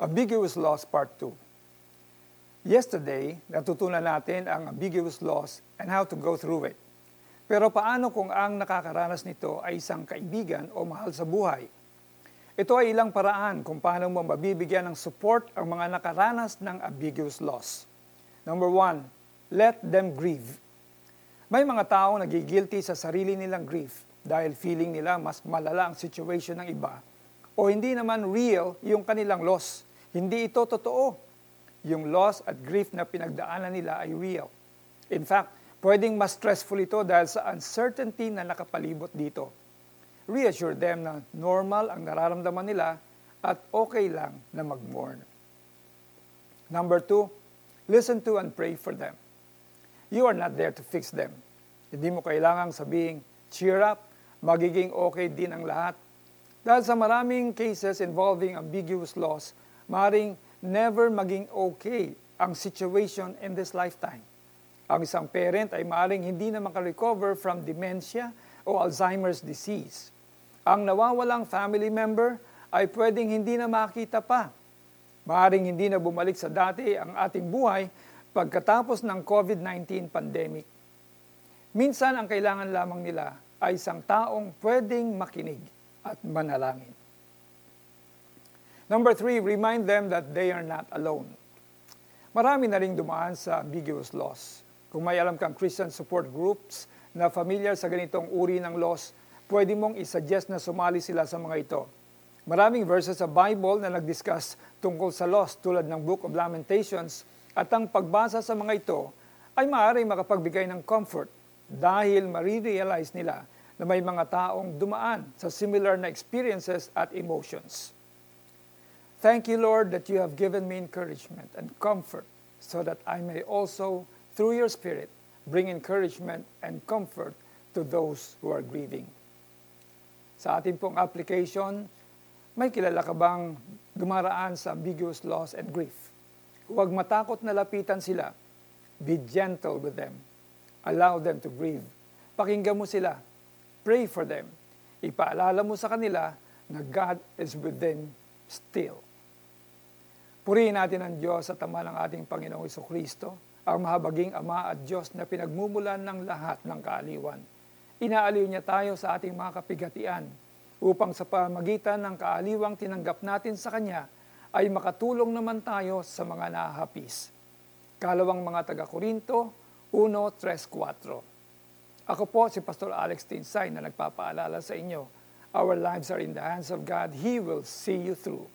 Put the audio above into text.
Ambiguous Loss Part 2 Yesterday, natutunan natin ang ambiguous loss and how to go through it. Pero paano kung ang nakakaranas nito ay isang kaibigan o mahal sa buhay? Ito ay ilang paraan kung paano mo mabibigyan ng support ang mga nakaranas ng ambiguous loss. Number one, let them grieve. May mga tao nagigilty sa sarili nilang grief dahil feeling nila mas malala ang situation ng iba o hindi naman real yung kanilang loss. Hindi ito totoo yung loss at grief na pinagdaanan nila ay real. In fact, pwedeng mas stressful ito dahil sa uncertainty na nakapalibot dito. Reassure them na normal ang nararamdaman nila at okay lang na mag-mourn. Number two, listen to and pray for them. You are not there to fix them. Hindi mo kailangang sabing, cheer up, magiging okay din ang lahat. Dahil sa maraming cases involving ambiguous loss, maring never maging okay ang situation in this lifetime. Ang isang parent ay maaaring hindi na makarecover from dementia o Alzheimer's disease. Ang nawawalang family member ay pwedeng hindi na makita pa. Maaaring hindi na bumalik sa dati ang ating buhay pagkatapos ng COVID-19 pandemic. Minsan ang kailangan lamang nila ay isang taong pwedeng makinig at manalangin. Number three, remind them that they are not alone. Marami na rin dumaan sa ambiguous loss. Kung may alam kang Christian support groups na familiar sa ganitong uri ng loss, pwede mong isuggest na sumali sila sa mga ito. Maraming verses sa Bible na nag-discuss tungkol sa loss tulad ng Book of Lamentations at ang pagbasa sa mga ito ay maaaring makapagbigay ng comfort dahil marirealize nila na may mga taong dumaan sa similar na experiences at emotions. Thank you, Lord, that you have given me encouragement and comfort so that I may also, through your Spirit, bring encouragement and comfort to those who are grieving. Sa ating pong application, may kilala ka bang dumaraan sa ambiguous loss and grief? Huwag matakot na lapitan sila. Be gentle with them. Allow them to grieve. Pakinggan mo sila. Pray for them. Ipaalala mo sa kanila na God is with them still. Purihin natin ang Diyos sa tama ng ating Panginoong Iso Kristo, ang mahabaging Ama at Diyos na pinagmumulan ng lahat ng kaaliwan. Inaaliw niya tayo sa ating mga kapigatian upang sa pamagitan ng kaaliwang tinanggap natin sa Kanya ay makatulong naman tayo sa mga nahahapis. Kalawang mga taga-Korinto 1.3.4 Ako po si Pastor Alex Tinsay na nagpapaalala sa inyo, Our lives are in the hands of God. He will see you through.